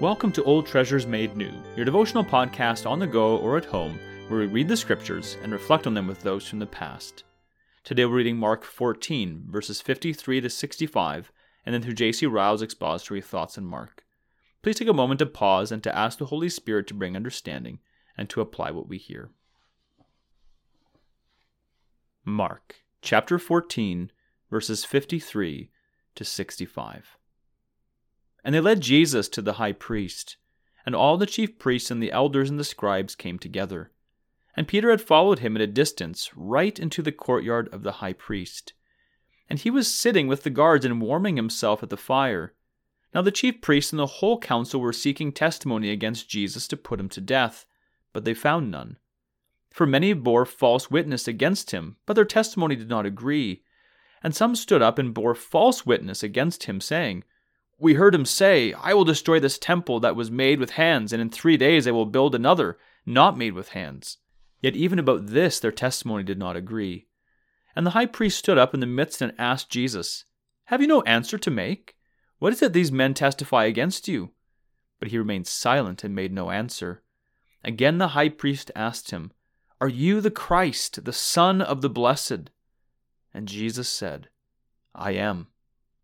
Welcome to Old Treasures Made New, your devotional podcast on the go or at home, where we read the scriptures and reflect on them with those from the past. Today we're reading Mark 14, verses 53 to 65, and then through J.C. Ryle's expository thoughts on Mark. Please take a moment to pause and to ask the Holy Spirit to bring understanding and to apply what we hear. Mark chapter 14, verses 53 to 65. And they led Jesus to the high priest, and all the chief priests and the elders and the scribes came together. And Peter had followed him at a distance, right into the courtyard of the high priest. And he was sitting with the guards and warming himself at the fire. Now the chief priests and the whole council were seeking testimony against Jesus to put him to death, but they found none. For many bore false witness against him, but their testimony did not agree. And some stood up and bore false witness against him, saying, we heard him say, I will destroy this temple that was made with hands, and in three days I will build another, not made with hands. Yet even about this their testimony did not agree. And the high priest stood up in the midst and asked Jesus, Have you no answer to make? What is it these men testify against you? But he remained silent and made no answer. Again the high priest asked him, Are you the Christ, the Son of the Blessed? And Jesus said, I am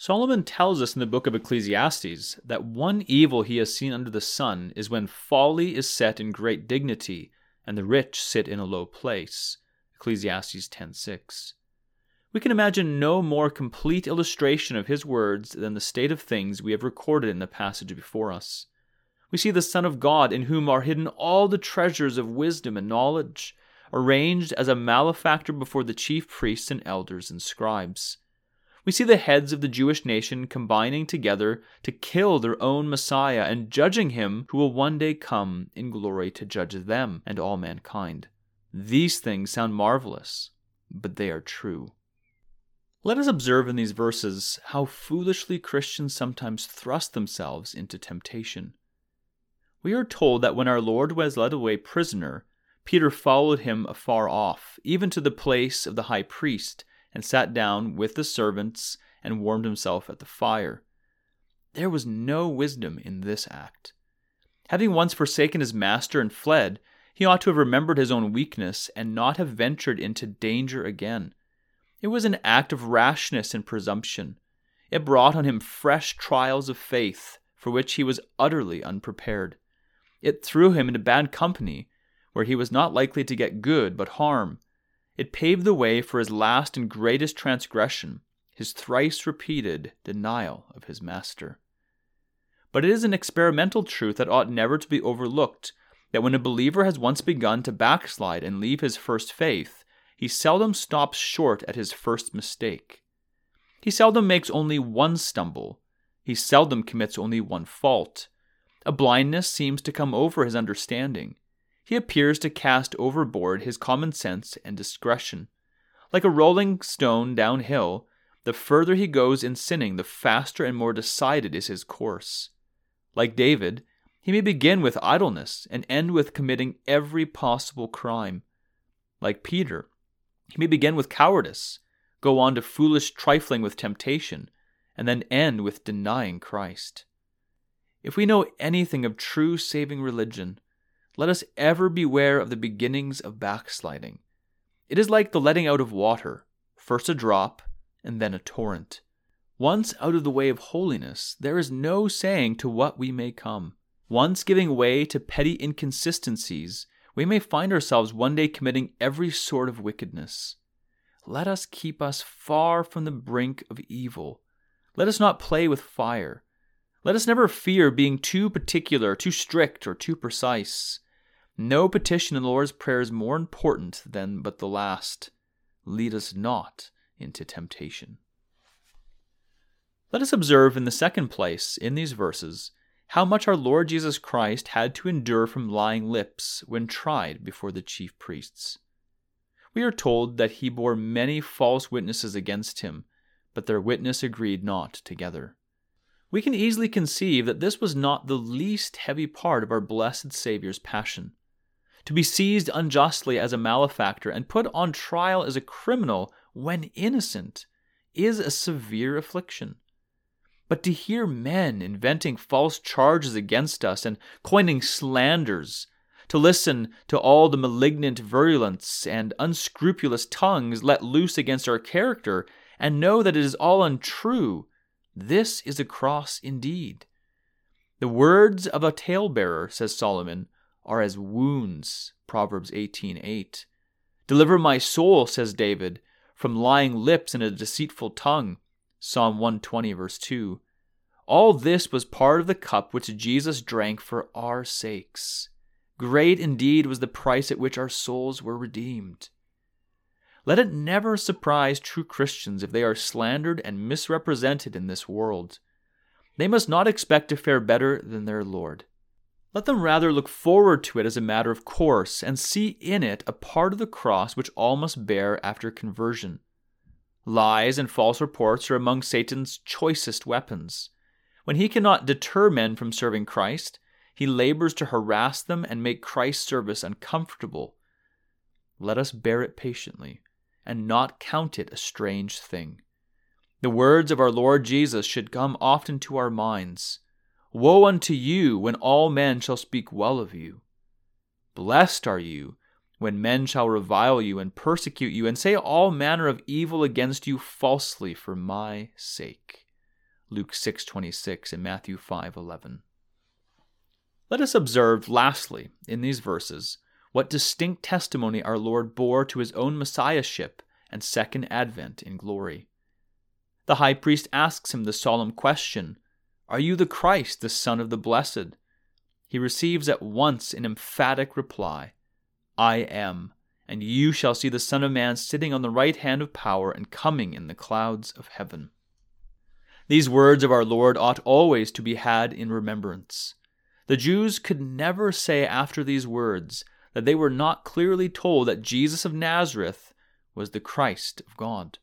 Solomon tells us in the book of Ecclesiastes that one evil he has seen under the sun is when folly is set in great dignity and the rich sit in a low place. Ecclesiastes 10:6. We can imagine no more complete illustration of his words than the state of things we have recorded in the passage before us. We see the Son of God in whom are hidden all the treasures of wisdom and knowledge, arraigned as a malefactor before the chief priests and elders and scribes we see the heads of the Jewish nation combining together to kill their own Messiah and judging him who will one day come in glory to judge them and all mankind. These things sound marvelous, but they are true. Let us observe in these verses how foolishly Christians sometimes thrust themselves into temptation. We are told that when our Lord was led away prisoner, Peter followed him afar off, even to the place of the high priest, and sat down with the servants and warmed himself at the fire. There was no wisdom in this act. Having once forsaken his master and fled, he ought to have remembered his own weakness and not have ventured into danger again. It was an act of rashness and presumption. It brought on him fresh trials of faith for which he was utterly unprepared. It threw him into bad company, where he was not likely to get good but harm, it paved the way for his last and greatest transgression, his thrice repeated denial of his master. But it is an experimental truth that ought never to be overlooked that when a believer has once begun to backslide and leave his first faith, he seldom stops short at his first mistake. He seldom makes only one stumble. He seldom commits only one fault. A blindness seems to come over his understanding he appears to cast overboard his common sense and discretion. Like a rolling stone downhill, the further he goes in sinning, the faster and more decided is his course. Like David, he may begin with idleness and end with committing every possible crime. Like Peter, he may begin with cowardice, go on to foolish trifling with temptation, and then end with denying Christ. If we know anything of true saving religion, let us ever beware of the beginnings of backsliding. It is like the letting out of water, first a drop, and then a torrent. Once out of the way of holiness, there is no saying to what we may come. Once giving way to petty inconsistencies, we may find ourselves one day committing every sort of wickedness. Let us keep us far from the brink of evil. Let us not play with fire. Let us never fear being too particular, too strict, or too precise. No petition in the Lord's Prayer is more important than but the last Lead us not into temptation. Let us observe in the second place, in these verses, how much our Lord Jesus Christ had to endure from lying lips when tried before the chief priests. We are told that he bore many false witnesses against him, but their witness agreed not together. We can easily conceive that this was not the least heavy part of our blessed Saviour's passion. To be seized unjustly as a malefactor and put on trial as a criminal when innocent is a severe affliction. But to hear men inventing false charges against us and coining slanders, to listen to all the malignant virulence and unscrupulous tongues let loose against our character, and know that it is all untrue, this is a cross indeed. The words of a talebearer, says Solomon, are as wounds. Proverbs 18:8. Deliver my soul, says David, from lying lips and a deceitful tongue. Psalm 120, verse 2. All this was part of the cup which Jesus drank for our sakes. Great indeed was the price at which our souls were redeemed. Let it never surprise true Christians if they are slandered and misrepresented in this world. They must not expect to fare better than their Lord. Let them rather look forward to it as a matter of course and see in it a part of the cross which all must bear after conversion. Lies and false reports are among Satan's choicest weapons. When he cannot deter men from serving Christ, he labors to harass them and make Christ's service uncomfortable. Let us bear it patiently and not count it a strange thing. The words of our Lord Jesus should come often to our minds Woe unto you when all men shall speak well of you! Blessed are you when men shall revile you and persecute you and say all manner of evil against you falsely for my sake. Luke 6:26 and Matthew 5:11. Let us observe lastly in these verses what distinct testimony our Lord bore to his own messiahship and second advent in glory. The high priest asks him the solemn question Are you the Christ, the Son of the Blessed? He receives at once an emphatic reply I am, and you shall see the Son of Man sitting on the right hand of power and coming in the clouds of heaven. These words of our Lord ought always to be had in remembrance. The Jews could never say after these words that they were not clearly told that Jesus of Nazareth was the Christ of God.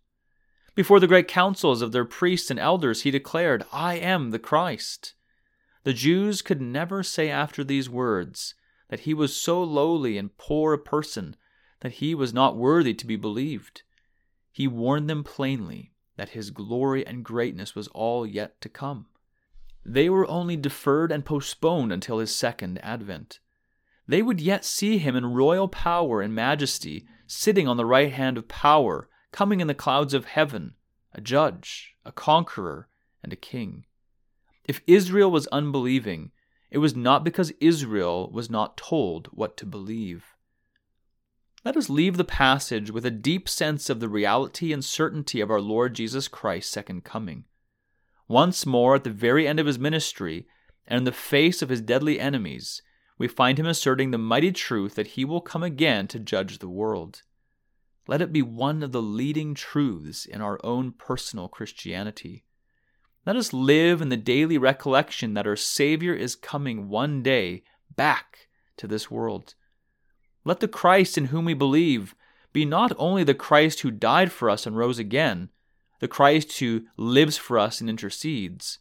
Before the great councils of their priests and elders, he declared, I am the Christ. The Jews could never say after these words that he was so lowly and poor a person that he was not worthy to be believed. He warned them plainly that his glory and greatness was all yet to come. They were only deferred and postponed until his second advent. They would yet see him in royal power and majesty, sitting on the right hand of power, coming in the clouds of heaven, a judge, a conqueror, and a king. If Israel was unbelieving, it was not because Israel was not told what to believe. Let us leave the passage with a deep sense of the reality and certainty of our Lord Jesus Christ's second coming. Once more, at the very end of his ministry, and in the face of his deadly enemies, we find him asserting the mighty truth that he will come again to judge the world. Let it be one of the leading truths in our own personal Christianity. Let us live in the daily recollection that our Savior is coming one day back to this world. Let the Christ in whom we believe be not only the Christ who died for us and rose again, the Christ who lives for us and intercedes,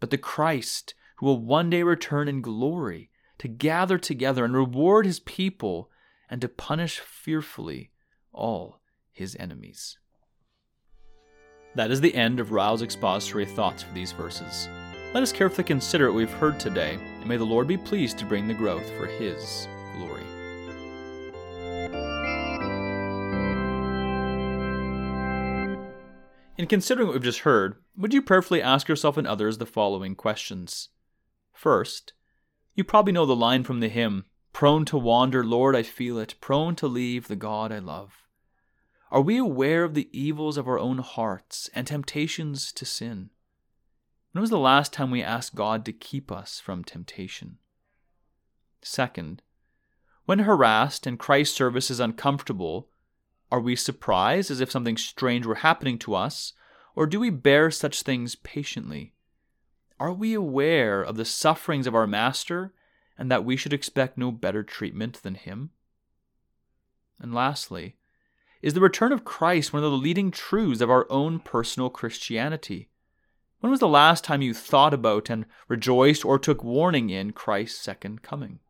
but the Christ who will one day return in glory to gather together and reward his people and to punish fearfully all his enemies. That is the end of Ryle's expository thoughts for these verses. Let us carefully consider what we've heard today, and may the Lord be pleased to bring the growth for his glory. In considering what we've just heard, would you prayerfully ask yourself and others the following questions? First, you probably know the line from the hymn Prone to wander, Lord, I feel it, prone to leave the God I love. Are we aware of the evils of our own hearts and temptations to sin? When was the last time we asked God to keep us from temptation? Second, when harassed and Christ's service is uncomfortable, are we surprised as if something strange were happening to us? Or do we bear such things patiently? Are we aware of the sufferings of our Master and that we should expect no better treatment than Him? And lastly, is the return of Christ one of the leading truths of our own personal Christianity? When was the last time you thought about and rejoiced or took warning in Christ's second coming?